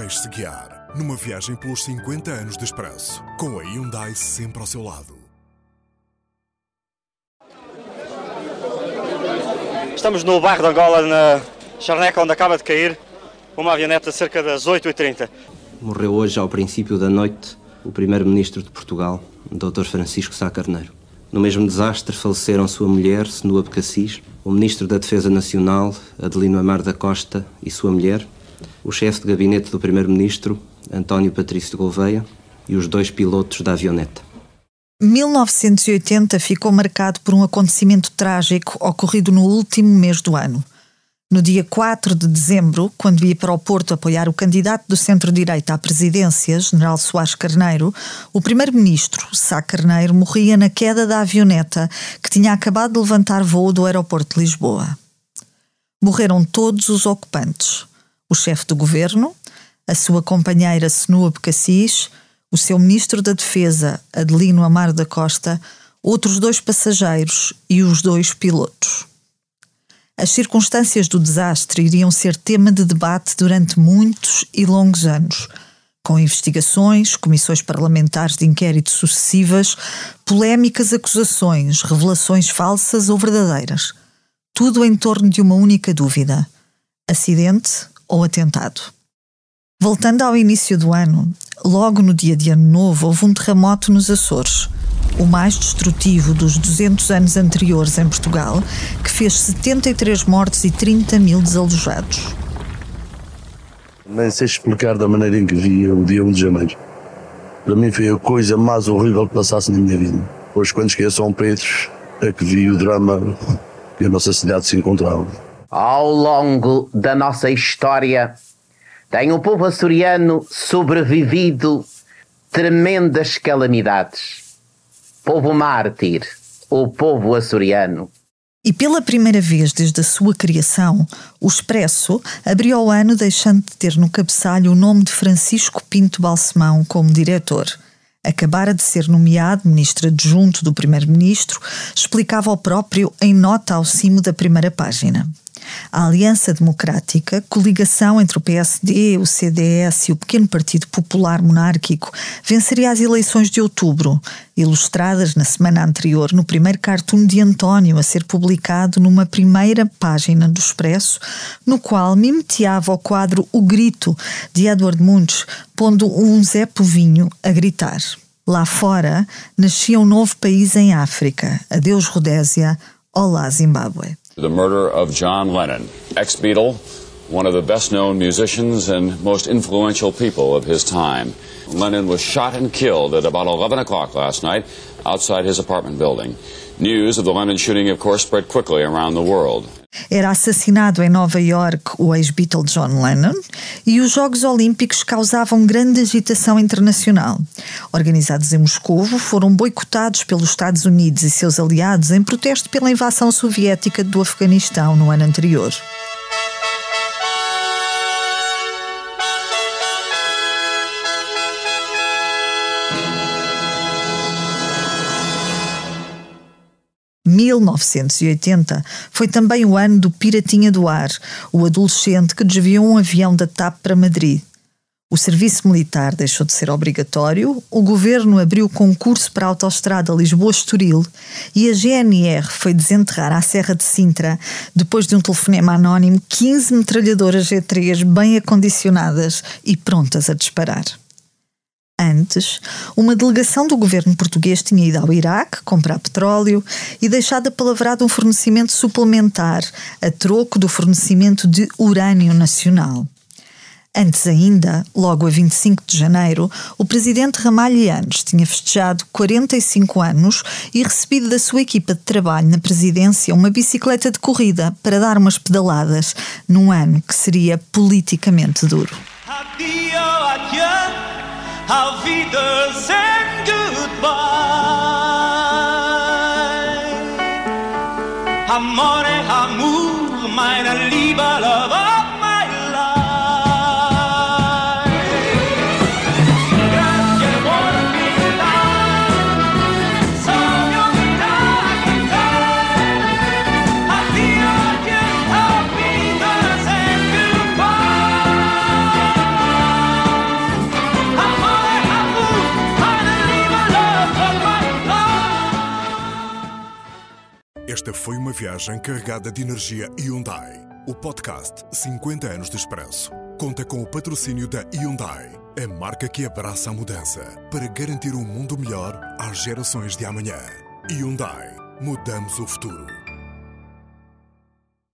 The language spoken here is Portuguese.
Deixe-se guiar numa viagem pelos 50 anos de expresso, com a Hyundai sempre ao seu lado. Estamos no bairro de Angola, na Charneca, onde acaba de cair uma avioneta cerca das 8h30. Morreu hoje, ao princípio da noite, o primeiro-ministro de Portugal, Dr. Francisco Sá Carneiro. No mesmo desastre faleceram sua mulher, Senua Becassis, o ministro da Defesa Nacional, Adelino Amar da Costa, e sua mulher, o chefe de gabinete do primeiro-ministro, António Patrício de Gouveia, e os dois pilotos da avioneta. 1980 ficou marcado por um acontecimento trágico ocorrido no último mês do ano. No dia 4 de dezembro, quando ia para o Porto apoiar o candidato do centro-direita à presidência, General Soares Carneiro, o primeiro-ministro, Sá Carneiro, morria na queda da avioneta que tinha acabado de levantar voo do aeroporto de Lisboa. Morreram todos os ocupantes. O chefe do governo, a sua companheira Senua Becassis, o seu ministro da Defesa, Adelino Amaro da Costa, outros dois passageiros e os dois pilotos. As circunstâncias do desastre iriam ser tema de debate durante muitos e longos anos, com investigações, comissões parlamentares de inquérito sucessivas, polémicas acusações, revelações falsas ou verdadeiras. Tudo em torno de uma única dúvida: acidente ou atentado. Voltando ao início do ano, logo no dia de Ano Novo, houve um terremoto nos Açores o mais destrutivo dos 200 anos anteriores em Portugal, que fez 73 mortes e 30 mil desalojados. Nem sei explicar da maneira em que vi o dia 1 de janeiro. Para mim foi a coisa mais horrível que passasse na minha vida. Hoje, quando cheguei a São Pedro, é que vi o drama que a nossa cidade se encontrava. Ao longo da nossa história, tem o povo açoriano sobrevivido tremendas calamidades povo mártir, o povo açoriano. E pela primeira vez desde a sua criação, o Expresso abriu o ano deixando de ter no cabeçalho o nome de Francisco Pinto Balsemão como diretor. Acabara de ser nomeado ministro adjunto do primeiro-ministro, explicava o próprio em nota ao cimo da primeira página. A Aliança Democrática, coligação entre o PSD, o CDS e o pequeno Partido Popular Monárquico, venceria as eleições de outubro, ilustradas na semana anterior no primeiro cartoon de António a ser publicado numa primeira página do Expresso, no qual mimeteava o quadro O Grito de Edward Munch, pondo um Zé Povinho a gritar. Lá fora, nascia um novo país em África. Adeus Rodésia, olá Zimbábue. The murder of John Lennon, ex Beatle, one of the best known musicians and most influential people of his time. Lennon was shot and killed at about 11 o'clock last night outside his apartment building. News of the Lennon shooting, of course, spread quickly around the world. Era assassinado em Nova York o ex-Beatle John Lennon e os Jogos Olímpicos causavam grande agitação internacional. Organizados em Moscou, foram boicotados pelos Estados Unidos e seus aliados em protesto pela invasão soviética do Afeganistão no ano anterior. 1980 foi também o ano do Piratinha do Ar, o adolescente que desviou um avião da TAP para Madrid. O serviço militar deixou de ser obrigatório, o governo abriu concurso para a autoestrada Lisboa-Estoril e a GNR foi desenterrar à Serra de Sintra, depois de um telefonema anónimo, 15 metralhadoras G3 bem acondicionadas e prontas a disparar. Antes, uma delegação do governo português tinha ido ao Iraque comprar petróleo e deixado apalavrado um fornecimento suplementar a troco do fornecimento de urânio nacional. Antes ainda, logo a 25 de janeiro, o presidente Ramalhianos tinha festejado 45 anos e recebido da sua equipa de trabalho na presidência uma bicicleta de corrida para dar umas pedaladas num ano que seria politicamente duro. Auf Wiedersehen, goodbye. Amore, amour, meine liebe Lover. Esta foi uma viagem carregada de energia Hyundai. O podcast 50 anos de expresso conta com o patrocínio da Hyundai, a marca que abraça a mudança para garantir um mundo melhor às gerações de amanhã. Hyundai. Mudamos o futuro.